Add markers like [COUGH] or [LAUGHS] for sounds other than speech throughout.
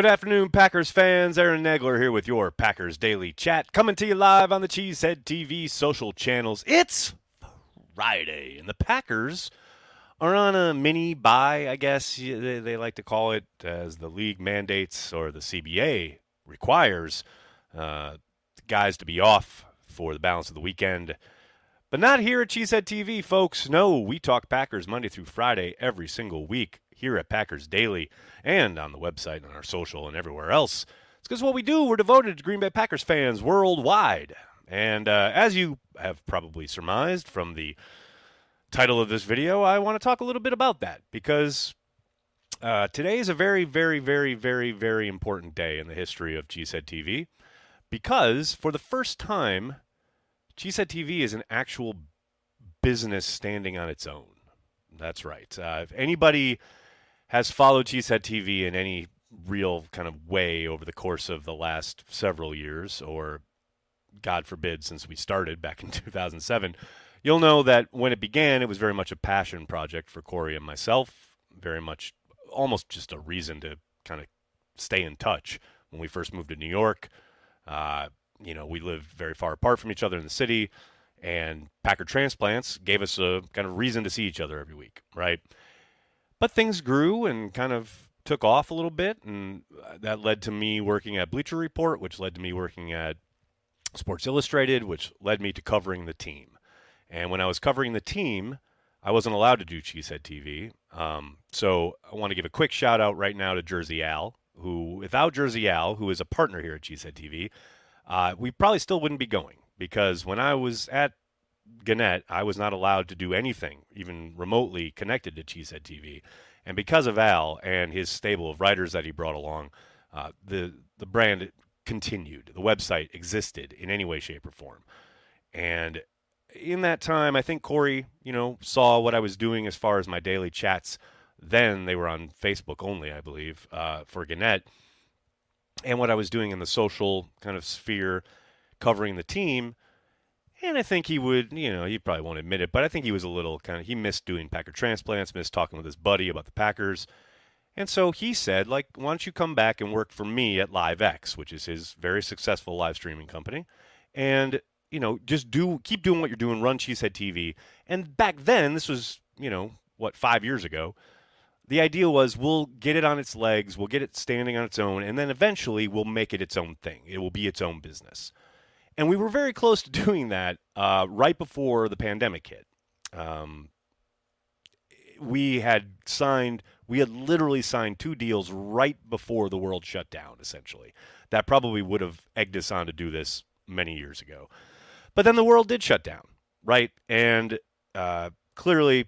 Good afternoon, Packers fans. Aaron Nagler here with your Packers Daily Chat, coming to you live on the Cheesehead TV social channels. It's Friday, and the Packers are on a mini bye, I guess they, they like to call it, as the league mandates or the CBA requires uh, guys to be off for the balance of the weekend. But not here at Cheesehead TV, folks. No, we talk Packers Monday through Friday every single week here at Packers Daily and on the website and our social and everywhere else. It's because what we do, we're devoted to Green Bay Packers fans worldwide. And uh, as you have probably surmised from the title of this video, I want to talk a little bit about that because uh, today is a very, very, very, very, very important day in the history of Cheesehead TV because for the first time, Cheesehead TV is an actual business standing on its own. That's right. Uh, if anybody has followed Cheesehead TV in any real kind of way over the course of the last several years, or God forbid, since we started back in [LAUGHS] 2007, you'll know that when it began, it was very much a passion project for Corey and myself, very much almost just a reason to kind of stay in touch. When we first moved to New York, uh, you know, we lived very far apart from each other in the city, and Packer transplants gave us a kind of reason to see each other every week, right? But things grew and kind of took off a little bit, and that led to me working at Bleacher Report, which led to me working at Sports Illustrated, which led me to covering the team. And when I was covering the team, I wasn't allowed to do Cheesehead TV. Um, so I want to give a quick shout out right now to Jersey Al, who, without Jersey Al, who is a partner here at Cheesehead TV, uh, we probably still wouldn't be going because when I was at Gannett, I was not allowed to do anything, even remotely connected to Cheesehead TV. And because of Al and his stable of writers that he brought along, uh, the the brand continued. The website existed in any way, shape, or form. And in that time, I think Corey, you know, saw what I was doing as far as my daily chats. Then they were on Facebook only, I believe, uh, for Gannett. And what I was doing in the social kind of sphere, covering the team. And I think he would, you know, he probably won't admit it, but I think he was a little kind of, he missed doing Packer transplants, missed talking with his buddy about the Packers. And so he said, like, why don't you come back and work for me at LiveX, which is his very successful live streaming company, and you know, just do keep doing what you're doing, run Cheesehead TV. And back then, this was, you know, what five years ago. The idea was we'll get it on its legs, we'll get it standing on its own, and then eventually we'll make it its own thing. It will be its own business. And we were very close to [LAUGHS] doing that uh, right before the pandemic hit. Um, we had signed we had literally signed two deals right before the world shut down, essentially. That probably would have egged us on to do this many years ago. But then the world did shut down, right? And uh, clearly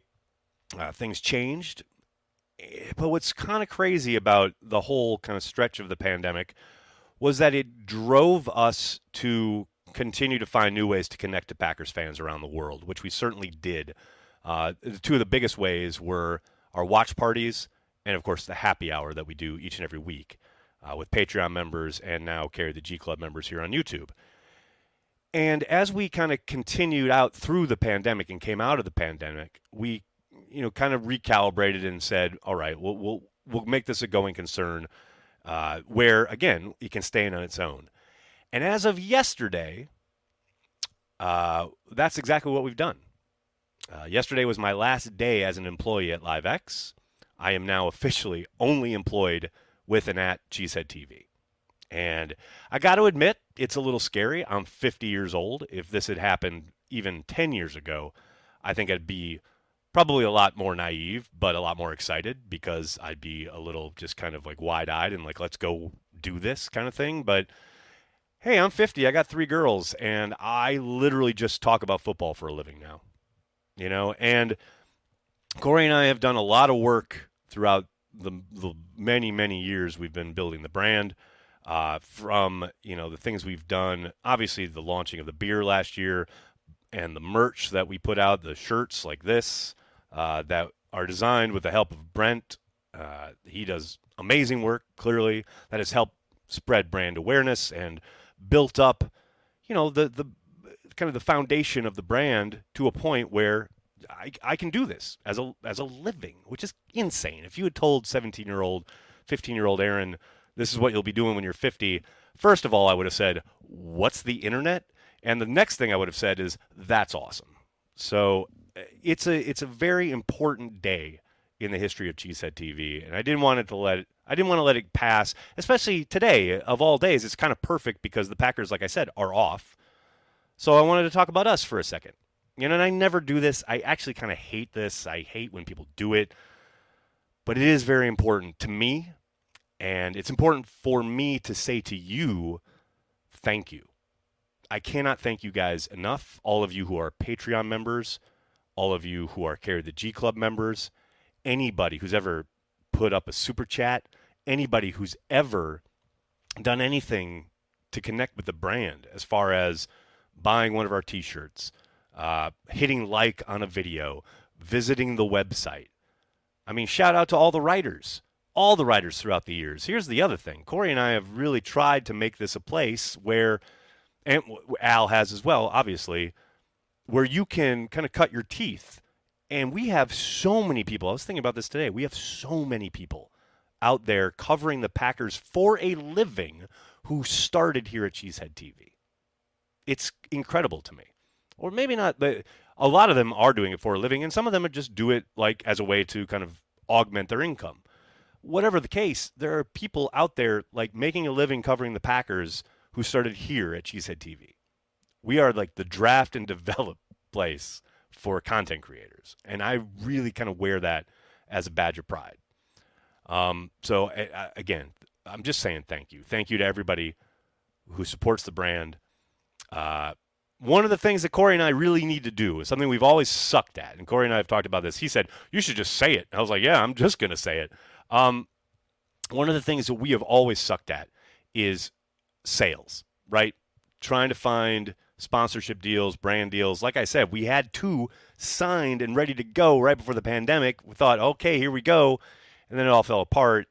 uh, things changed. But what's kind of crazy about the whole kind of stretch of the pandemic was that it drove us to continue to find new ways to connect to Packers fans around the world, which we certainly did. Uh, two of the biggest ways were our watch parties, and of course the happy hour that we do each and every week uh, with Patreon members and now carry the G Club members here on YouTube. And as we kind of continued out through the pandemic and came out of the pandemic, we, you know, kind of recalibrated and said, all right, we'll we'll, we'll make this a going concern, uh, where again it can stand on its own. And as of yesterday, uh, that's exactly what we've done. Uh, yesterday was my last day as an employee at LiveX. I am now [LAUGHS] officially only employed with an at Cheesehead TV. And I got to admit, it's a little scary. I'm 50 years old. If this had happened even 10 years ago, I think I'd be probably a lot more naive, but a lot more excited because I'd be a little just kind of like wide eyed and like, let's go do this kind of thing. But hey, I'm 50. I got three girls, and I literally just talk about football for a living now. You know, and Corey and I have done a lot of work throughout the, the many, many years we've been building the brand. Uh, from you know the things we've done, obviously the launching of the beer last year, and the merch that we put out, the shirts like this uh, that are designed with the help of Brent. Uh, he does amazing work. Clearly, that has helped spread brand awareness and built up, you know, the the kind of the foundation of the brand to a point where I, I can do this as a as a living, which is insane. If you had told 17 year old, 15 year old Aaron this is what you'll be doing when you're 50. First of all, I would have said, What's the internet? And the next thing I would have said is, That's awesome. So eh, it's a it's a very important day in the history of Cheesehead TV, and I didn't want it to let I didn't want to let it pass, especially today of all days. It's kind of perfect because the Packers, like I said, are off. So I wanted to talk about us for a second. You know, and I never do this. I actually kind of hate this. I hate when people do it, but it is very important to me, and it's important for me to say to you, thank you. I cannot thank you guys enough. All of you who are Patreon members all of you who are Carry the G Club members, anybody who's ever put up a super chat, anybody who's ever done anything to connect with the brand as far as buying one of our t shirts, uh, hitting like on a video, visiting the website. I mean, shout out to all the writers, all the writers throughout the years. Here's the other thing Corey and I have really tried to make this a place where, and Al has as well, obviously, where you can kind of cut your teeth. And we have so many people. I was thinking about this today. We have so many people out there covering the Packers for a living who started here at Cheesehead TV. It's incredible to me. Or maybe not, but a lot of them are doing it for a living, and some of them just do it like as a way to kind of augment their income. Whatever the case, there are people out there like making a living covering the Packers who started here at Cheesehead TV we are like the draft and develop place for content creators. And I really kind of wear that as a badge of pride. Um, so, again, I'm just saying thank you. Thank you to everybody who supports the brand. Uh, one of the things that Corey and I really need to do is something we've always sucked at. And Corey and I have talked about this. He said, You should just say it. I was like, Yeah, I'm just going to say it. Um, one of the things that we have always sucked at is sales, right? Trying to find sponsorship deals, brand deals. Like I said, we had two signed and ready to go right before the pandemic. We thought, okay, here we go. And then it all fell apart.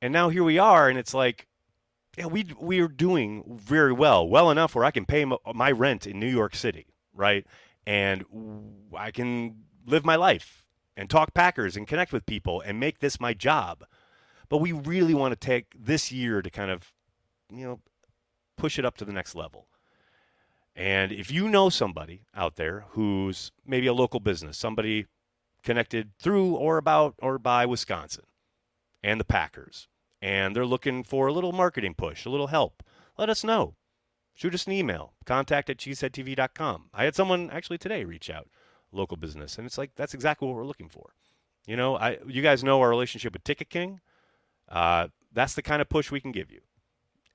And now here we are, and it's like, yeah, we we are doing very well, well enough where I can pay my rent in New York City, right? And I can live my life and talk Packers and connect with people and make this my job. But we really want to take this year to kind of, you know, push it up to the next level. And if you know somebody out there who's maybe a local business, somebody connected through or about or by Wisconsin and the Packers, and they're looking for a little marketing push, a little help, let us know. Shoot us an email, contact at cheeseheadtv.com. I had someone actually today reach out, local business, and it's like that's exactly what we're looking for. You know, I you guys know our relationship with Ticket King. Uh, that's the kind of push we can give you.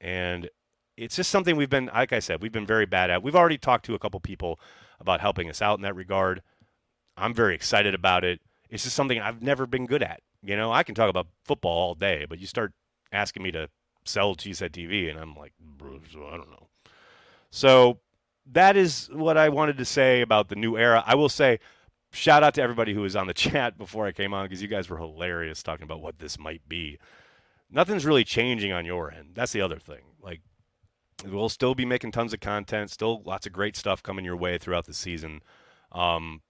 And it's just something we've been, like I said, we've been very bad at. We've already talked to a couple people about helping us out in that regard. I'm very excited about it. It's just something I've never been good at. You know, I can talk about football all day, but you start asking me to sell Cheesehead TV, and I'm like, I don't know. So that is what I wanted to say about the new era. I will say, shout out to everybody who was on the [LAUGHS] chat before I came on because you guys were hilarious talking about what this might be. Nothing's really changing on your end. That's the other thing. Like We'll still be making tons of content, still lots of great stuff coming your way throughout the season. Um,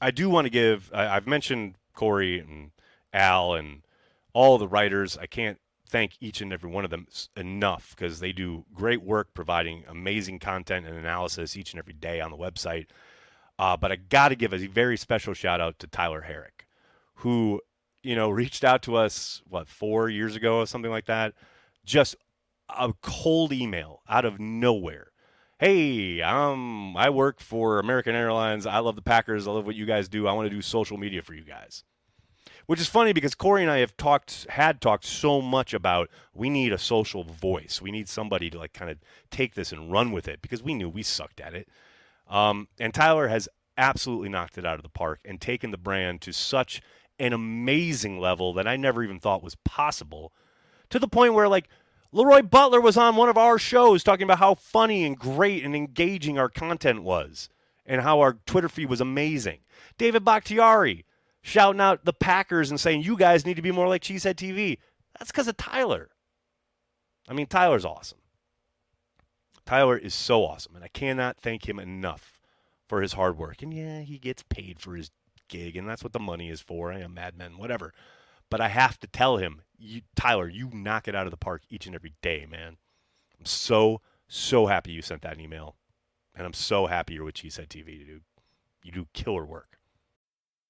I do want to give, I, have mentioned Corey and Al and all the writers. I can't thank each and every one of them enough because they do great work providing amazing content and analysis each and every day on the website. Uh, but I got to give a very special shout out to Tyler Herrick, who, you know, reached out to us, what, four years ago or something like that. Just a cold email out of nowhere. Hey, um, I work for American Airlines. I love the Packers. I love what you guys do. I want to do social media for you guys. Which is funny because Corey and I have talked, had talked so much about we need a social voice. We need somebody to like kind of take this and run with it because we knew we sucked at it. Um, and Tyler has absolutely knocked it out of the park and taken the brand to such an amazing level that I never even thought was possible. To the point where like LeRoy Butler was on one of our shows talking about how funny and great and engaging our content was and how our Twitter feed was amazing. David Bakhtiari shouting out the Packers and saying, you guys need to be more like Cheesehead TV. That's because of Tyler. I mean, Tyler's awesome. Tyler is so awesome, and I cannot thank him enough for his hard work. And yeah, he gets paid for his gig, and that's what the money is for. I am Mad Men, whatever. But I have to tell him, you, Tyler, you knock it out of the park each and every day, man. I'm so so happy you sent that email, and I'm so happy you're with Cheesehead TV, dude. You do killer work.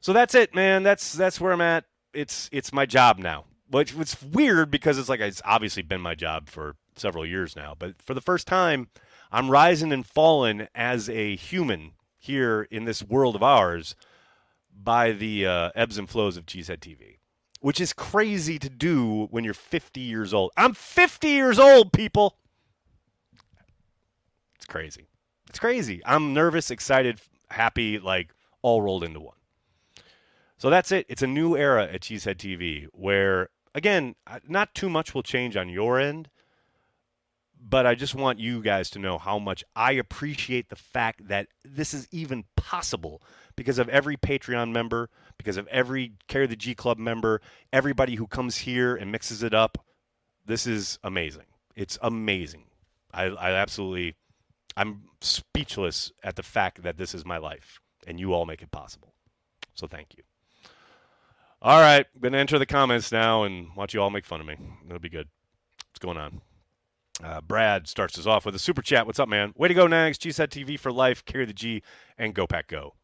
So that's it, man. That's that's where I'm at. It's it's my job now. Which it's weird because it's like it's obviously been my job for several years now, but for the first time, I'm rising and falling as a human here in this world of ours by the uh, ebbs and flows of Cheesehead TV, which is crazy to do when you're 50 years old. I'm 50 years old, people. It's crazy. It's crazy. I'm nervous, excited, happy, like all rolled into one. So that's it. It's a new era at Cheesehead TV where, again, not too much will change on your end, but I just want you guys to know how much I appreciate the fact that this is even possible because of every Patreon member, because of every Carry the G Club member, everybody who comes here and mixes it up. This is amazing. It's amazing. I, I absolutely, I'm speechless at the fact that this is my life and you all make it possible. So thank you. All right, I'm gonna enter the comments now and watch you all make fun of me. It'll be good. What's going on? Uh, Brad starts us off with a super chat. What's up, man? Way to go, Nags. Cheesehead TV for life. Carry the G and go pack go.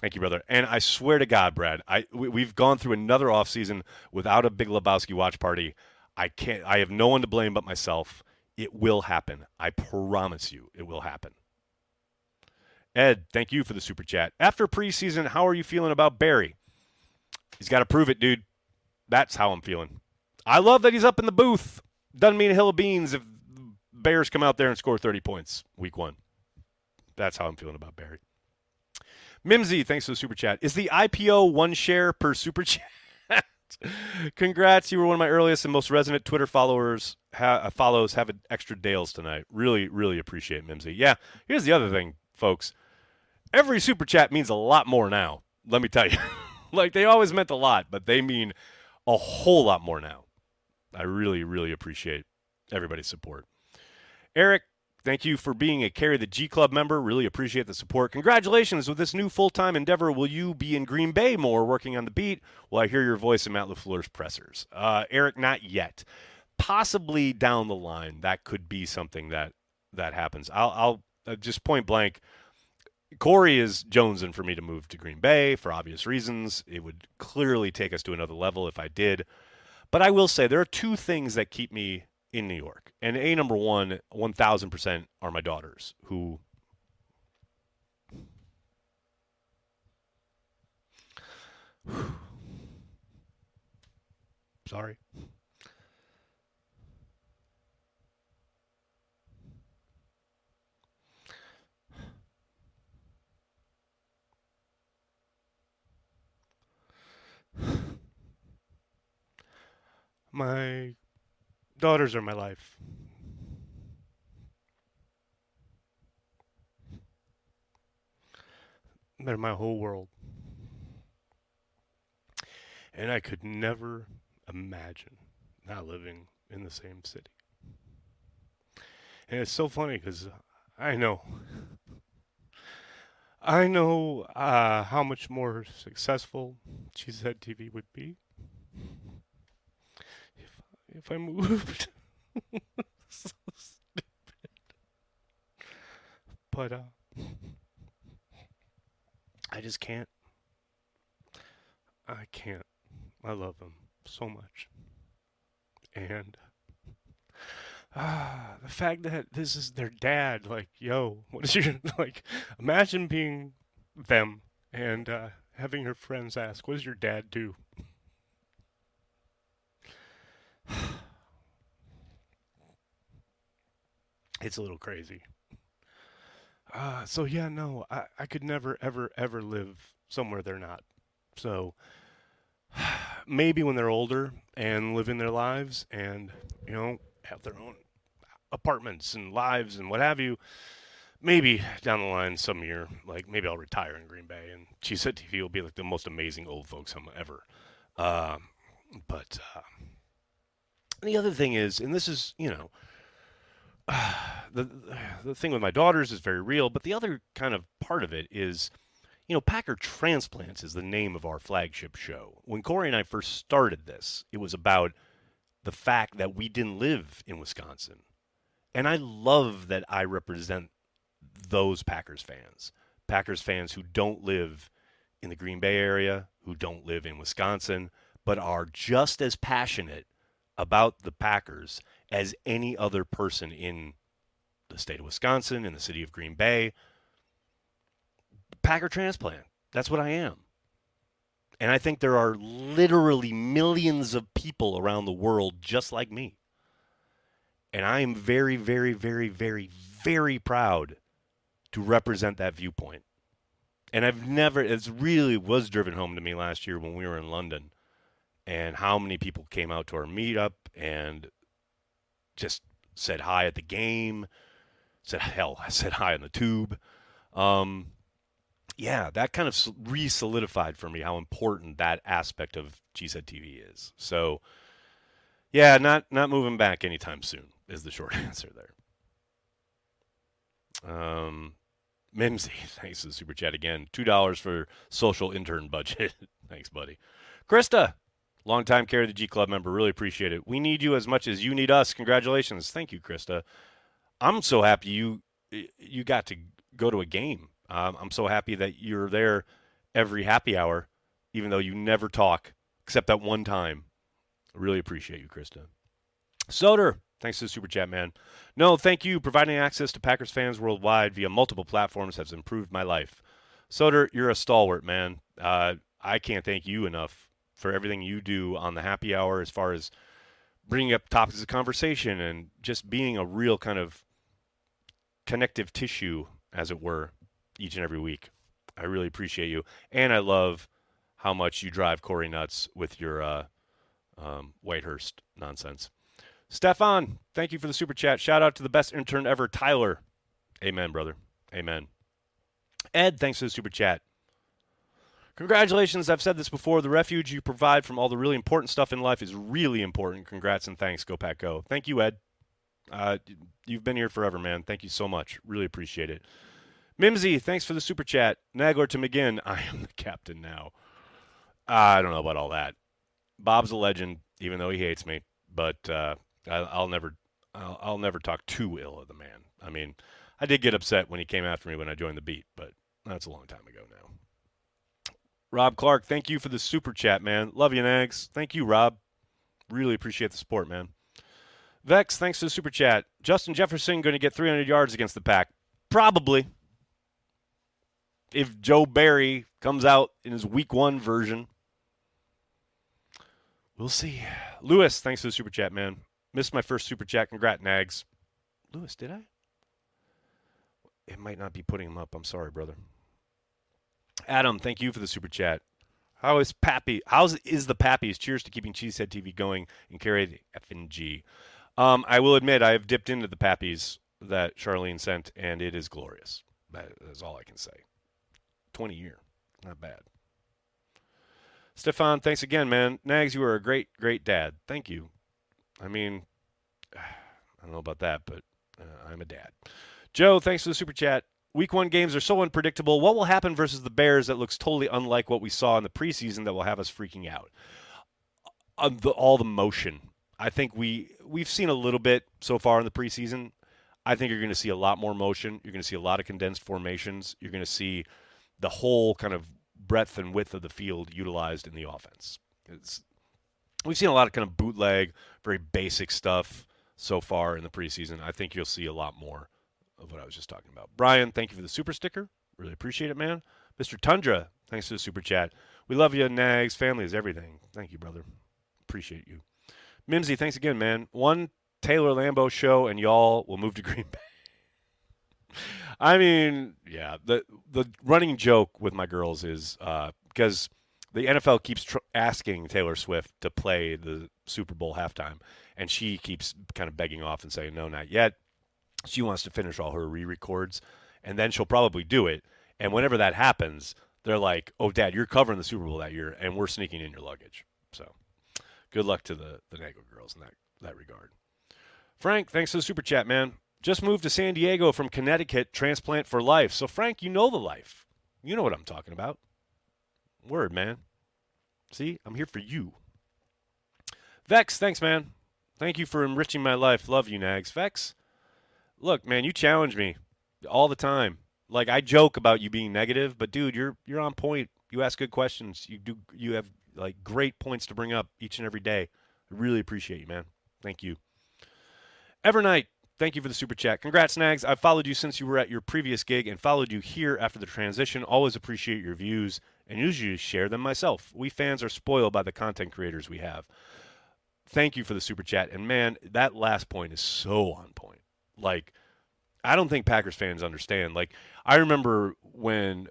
Thank you, brother. And I swear to God, Brad, I we, have gone through another off season without a Big Lebowski watch party. I can't. I have no one to blame but myself. It will happen. I promise you, it will happen. Ed, thank you for the super chat. After preseason, how are you feeling about Barry? He's got to prove it, dude. That's how I'm feeling. I love that he's up in the booth. Doesn't mean a hill of beans if Bears come out there and score 30 points week one. That's how I'm feeling about Barry. Mimsy, thanks for the super chat. Is the IPO one share per super [LAUGHS] chat? Congrats, you were one of my earliest and most resonant Twitter followers. Ha- uh, follows have an extra Dales tonight. Really, really appreciate Mimsy. Yeah, here's the other thing, folks. Every super chat means a lot more now. Let me tell you. [LAUGHS] [LAUGHS] like they always meant a lot, but they mean a whole lot more now. I really, really appreciate everybody's support. Eric, thank you for being a Carry the G Club member. Really appreciate the support. Congratulations with this new full time endeavor. Will you be in Green Bay more working on the beat? Will I hear your voice in Matt LaFleur's pressers? Uh, Eric, not yet. Possibly down the line, that could be something that that happens. I'll, I'll uh, just point blank. Corey is jonesing for me to move to Green Bay for obvious reasons. It would clearly take us to another level if I did. But I will say there are two things that keep me in New York. And A number one, 1000% are my daughters who [SIGHS] Sorry. My daughters are my life. They're my whole world. And I could never imagine not living in the same city. And it's so funny because I know. I know uh, how much more successful Cheesehead TV would be if I moved. [LAUGHS] so stupid. But uh I just can't. I can't. I love him so much. And ah, the fact that this is their dad, like, yo, what is your [LAUGHS] like? Imagine being them and uh, having your friends ask, "What does your dad do?" It's a little crazy. Uh, so yeah, no, I, I could never, ever, ever live somewhere they're not. So [SIGHS] maybe when they're older and living their lives and, you know, have their own apartments and lives and what have you, maybe down the line some year, like maybe I'll retire in Green Bay and Cheesehead TV will be like the most amazing old folks home ever. Um, but uh, the other thing is, and this is, you know, [SIGHS] the the thing with my daughters is very real, but the other kind of part of it is, you know, Packer Transplants is the name of our flagship show. When Corey and I first started this, it was about the fact that we didn't live in Wisconsin. And I love that I represent those Packers fans. Packers fans who don't live in the Green Bay area, who don't live in Wisconsin, but are just as passionate about the Packers as any other person in the state of Wisconsin, in the city of Green Bay. Packer transplant. That's what I am. And I think there are literally millions of people around the world just like me. And I am very, very, very, very, very proud to represent that viewpoint. And I've never, it really was driven home to me last year when we were in London and how many people came out to our meetup and just said hi at the game, said hell, I [LAUGHS] said hi on the tube. Um, yeah, that kind of re-solidified for me how important that aspect of Cheesehead TV is. So, yeah, not not moving back anytime soon is the short [LAUGHS] answer there. Um, Mimsy, [LAUGHS] thanks to the super chat again. Two dollars for social intern budget. thanks, buddy. Krista, longtime care of the G Club member. Really appreciate it. We need you as much as you need us. Congratulations. Thank you, Krista. I'm so happy you you got to go to a game. Um, I'm so happy that you're there every happy hour, even though you never talk except that one time. I really appreciate you, Krista. Soder, thanks to the super chat, man. No, thank you. Providing access to Packers fans worldwide via multiple platforms has improved my life. Soder, you're a stalwart, man. Uh, I can't thank you enough for everything you do on the happy hour as far as bringing up topics of conversation and just being a real kind of connective tissue, as it were, each and every week. I really appreciate you, and I love how much you drive Corey nuts with your uh, um, Whitehurst nonsense. Stefan, thank you for the super chat. Shout out to the best intern ever, Tyler. Amen, brother. Amen. Ed, thanks for the super chat. Congratulations. I've said this before. The refuge you provide from all the really important stuff in life is really important. Congrats and thanks. Go Pack Go. Thank you, Ed. Uh, you've been here forever, man. Thank you so much. Really appreciate it. Mimsy, thanks for the super chat. Nagler to McGinn, [LAUGHS] I am the captain now. I don't know about all that. Bob's a legend, even though he hates me. But uh, I, will never, I'll, I'll, never talk too ill of the man. I mean, I did get upset when he came after me when I joined the beat, but that's a long time ago now. Rob Clark, thank you for the super chat, man. Love you, Nags. Thank you, Rob. Really appreciate the support, man. Vex, thanks for the super chat. Justin Jefferson going to get 300 yards against the pack? Probably if Joe Barry comes out in his week one version. We'll see. Lewis, thanks for the super chat, man. Missed my first super chat. Congrats, Nags. Lewis, did I? It might not be putting him up. I'm sorry, brother. Adam, thank you for the super chat. How is Pappy? How's is the Pappies? Cheers to keeping Cheesehead TV going and carry FNG. Um, I will admit I have dipped into the Pappies that Charlene sent, and it is glorious. That is all I can say. 20 year. Not bad. Stefan, thanks again, man. Nags, you are a great, great dad. Thank you. I mean, [SIGHS] I don't know about that, but uh, I'm a dad. Joe, thanks for the super chat. Week one games are so unpredictable. What will happen versus the Bears that looks totally unlike what we saw in the preseason that will have us freaking out? Uh, the, all the motion. I think we we've seen a little bit so far in the preseason. I think you're going to see a lot more motion. You're going to see a lot of condensed formations. You're going to see the whole kind of breadth and width of the field utilized in the offense. It's, we've seen a lot of kind of bootleg, very basic stuff so far in the preseason. I think you'll see a lot more of what I was just talking about. Brian, thank you for the super sticker. Really appreciate it, man. Mr. Tundra, thanks for the super chat. We love you, Nags. Family is everything. Thank you, brother. Appreciate you. Mimsy, thanks again, man. One Taylor Lambo show, and y'all will move to [LAUGHS] Green Bay. I mean, yeah, the the running joke with my girls is uh, because the NFL keeps tr- asking Taylor Swift to play the Super Bowl halftime, and she keeps kind of begging off and saying, no, not yet. She wants to finish all her re records, and then she'll probably do it. And whenever that happens, they're like, oh, Dad, you're covering the Super Bowl that year, and we're sneaking in your luggage. So good luck to the, the Nagler girls in that, that regard. Frank, thanks for the super chat, man. Just moved to San Diego from Connecticut, transplant for life. So, Frank, you know the life. You know what I'm talking about. Word, man. See, I'm here for you. Vex, thanks, man. Thank you for enriching my life. Love you, Nags. Vex, look, man, you challenge me all the time. Like I joke about you being negative, but dude, you're you're on point. You ask good questions. You do you have like great points to bring up each and every day. I really appreciate you, man. Thank you. Evernight, thank you for the super chat. Congrats, Nags. I've followed you since you were at your previous gig and followed you here after the transition. Always appreciate your views and usually share them myself. We fans are spoiled by the content creators we have. Thank you for the super chat. And man, that last point is so on point. Like, I don't think Packers fans understand. Like, I remember when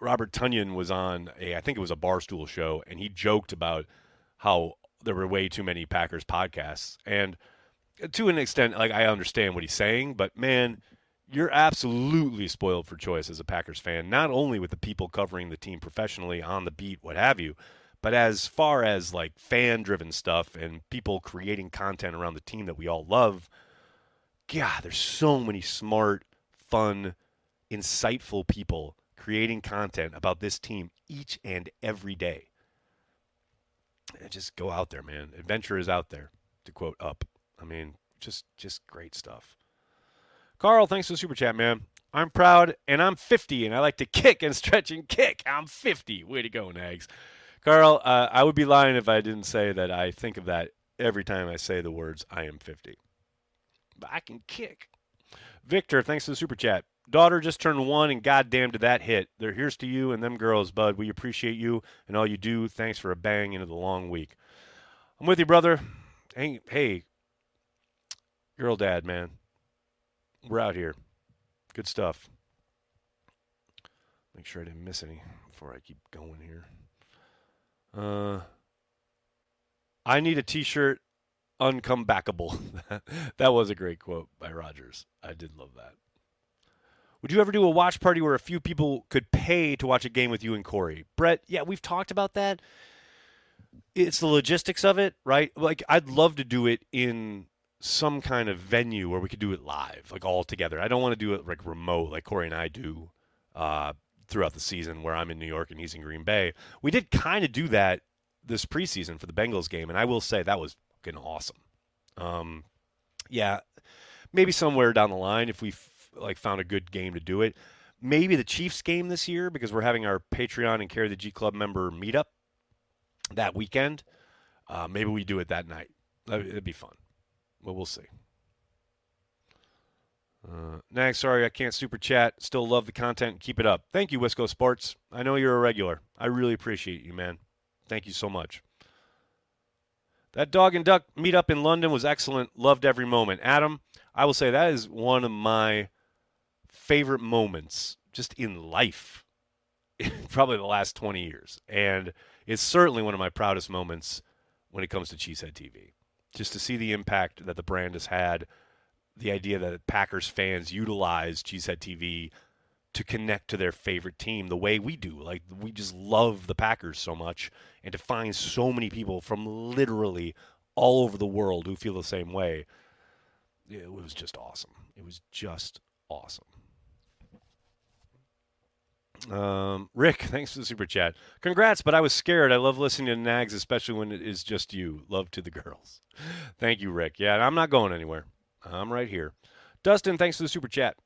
Robert Tonyan was on a, I think it was a Barstool show, and he joked about how there were way too many Packers podcasts. And to an extent, like, I understand what he's saying, but man, you're absolutely spoiled for choice as a Packers fan, not only with the people covering the team professionally on the beat, what have you, but as far as like fan driven stuff and people creating content around the team that we all love, God, there's so many smart, fun, insightful people creating content about this team each and every day. And just go out there, man. Adventure is out there, to quote up. I mean, just just great stuff. Carl, thanks for the super chat, man. I'm proud and I'm 50 and I like to kick and stretch and kick. I'm 50. Way to go, Nags. Carl, uh, I would be lying if I didn't say that I think of that every time I say the words I am 50. But I can kick. Victor, thanks for the super chat. Daughter just turned one and goddamn did that hit. They're here's to you and them girls, bud. We appreciate you and all you do. Thanks for a bang into the long week. I'm with you, brother. Hey, hey, girl dad, man we're out here. Good stuff. Make sure I didn't miss any before I keep going here. Uh, I need a T-shirt, uncomebackable. [LAUGHS] that was a great quote by Rodgers. I did love that. Would you ever do a watch party where a few people could pay to watch a game with you and Corey? Brett, yeah, we've talked about that. It's the logistics of it, right? Like, I'd love to do it in some kind of venue where we could do it live, like all together. I don't want to do it like remote, like Corey and I do uh, throughout the season, where I'm in New York and he's in Green Bay. We did kind of do that this preseason for the Bengals game, and I will say that was fucking awesome. Um, yeah, maybe somewhere down the line, if we f- like found a good game to do it, maybe the Chiefs game this year because we're having our Patreon and Carry the G Club member meetup that weekend. Uh, maybe we do it that night. That'd be fun. But we'll see. Uh, Nag, sorry I can't super chat. Still love the content. Keep it up. Thank you, Wisco Sports. I know you're a regular. I really appreciate you, man. Thank you so much. That dog and duck meetup in London was excellent. Loved every moment. Adam, I will say that is one of my favorite moments just in life, [LAUGHS] probably the last 20 years. And it's certainly one of my proudest moments when it comes to Cheesehead TV just to see the impact that the brand has had, the idea that Packers fans utilize Cheesehead TV to connect to their favorite team the way we do. Like we just love the Packers so much, and to find so many people from literally all over the world who feel the same way, it was just awesome. It was just awesome. Um, Rick, thanks for the super chat. Congrats, but I was scared. I love listening to Nags, especially when it is just you. Love to the girls. [LAUGHS] Thank you, Rick. Yeah, I'm not going anywhere. I'm right here. Dustin, thanks for the super chat.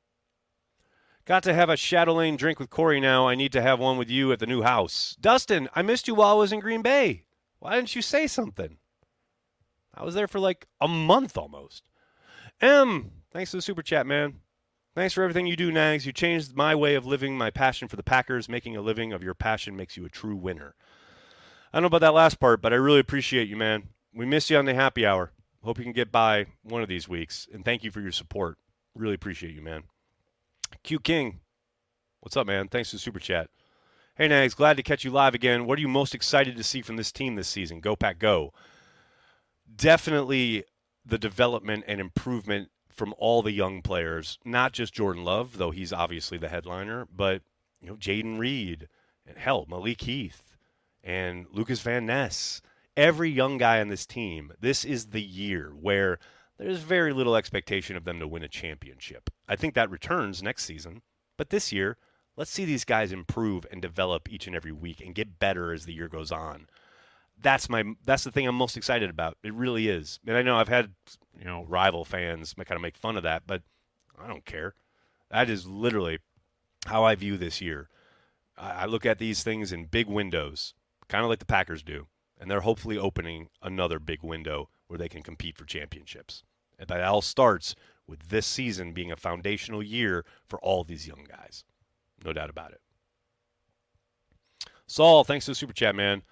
Got to have a Chatelaine drink with Corey now. I need to have one with you at the new house. Dustin, I missed you while I was in Green Bay. Why didn't you say something? I was there for like a month almost. M, thanks for the super chat, man. Thanks for everything you do, Nags. You changed my way of living, my passion for the Packers. Making a living of your passion makes you a true winner. I don't know about that last part, but I really appreciate you, man. We miss you on the happy hour. Hope you can get by one of these weeks. And thank you for your support. Really appreciate you, man. Q King, what's up, man? Thanks for the super chat. Hey, Nags, glad to catch you live again. What are you most excited to see from this team this season? Go, Pack, go. Definitely the development and improvement from all the young players, not just Jordan Love, though he's obviously the headliner, but you know, Jayden Reed, and hell, Malik Heath, and Lucas Van Ness. Every young guy on this team, this is the year where there's very little expectation of them to win a championship. I think that returns next season, but this year, let's see these guys improve and develop each and every week and get better as the year goes on. That's my that's the thing I'm most excited about. It really is. And I know I've had you know rival fans kind of make fun of that, but I don't care. That is literally how I view this year. I, look at these things in big windows, kind of like the Packers do, and they're hopefully opening another big window where they can compete for championships. That all starts with this season being a foundational year for all these young guys. No doubt about it. Saul, thanks to the super chat, man.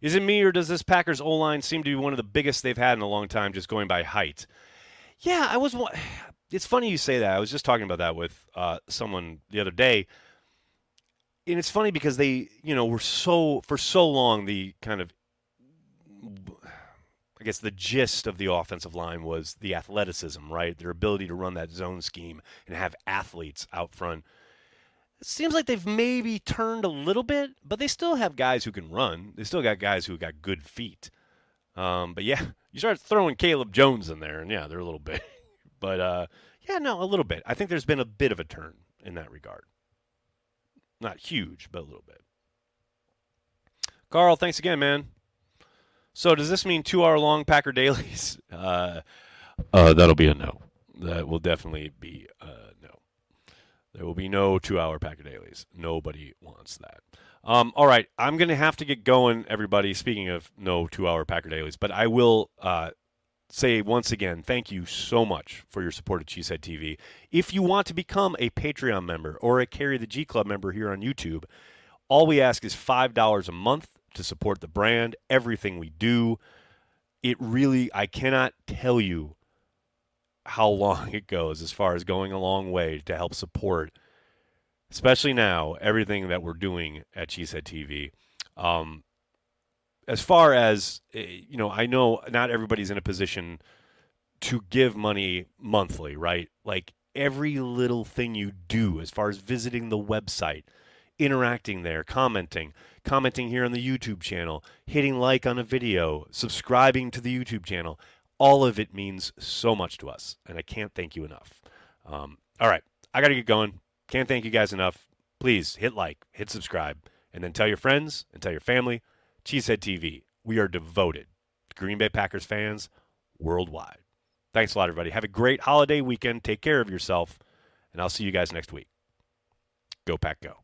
Is it me or does this Packers O line seem to be one of the biggest they've had in a long time, just going by height? Yeah, I was. [SIGHS] It's funny you say that. I was just talking about that with uh, someone the other day, and it's funny because they, you know, were so for so long the kind of I guess the gist of the offensive line was the athleticism, right? Their ability to run that zone scheme and have athletes out front. It seems like they've maybe turned a little bit, but they still have guys who can run. They still got guys who got good feet. Um, but yeah, [LAUGHS] you start throwing Caleb Jones in there, and yeah, they're a little [LAUGHS] bit. but uh, yeah, no, a little bit. I think there's been a bit of a turn in that regard. Not huge, but a little bit. Carl, thanks again, man. So does this mean two hour long Packer dailies? [LAUGHS] Uh, uh, that'll be a no. That will definitely be no. There will be no two hour Packer dailies. Nobody wants that. Um, all right, I'm going to have to get going, everybody. Speaking of no two hour Packer dailies, but I will uh, say once again, thank you so much for your support of Cheesehead TV. If you want to become a Patreon member or a Carry the G Club member here on YouTube, all we ask is $5 a month to support the brand, everything we do. It really, I cannot tell you how long it goes as far as going a long way to help support, especially now, everything that we're doing at Cheesehead TV. Um, as far as, eh, you know, I know not everybody's in a position to give money monthly, right? Like every little thing you do as far as visiting the website, interacting there, commenting, commenting here on the YouTube channel, hitting like on a video, subscribing to the YouTube channel. All of it means so much to us, and I can't thank you enough. Um, all right, I got to get going. Can't thank you guys enough. Please hit like, hit subscribe, and then tell your friends and tell your family. Cheesehead TV, we are devoted to Green Bay Packers fans worldwide. Thanks a lot, everybody. Have a great holiday weekend. Take care of yourself, and I'll see you guys next week. Go, Pack, go.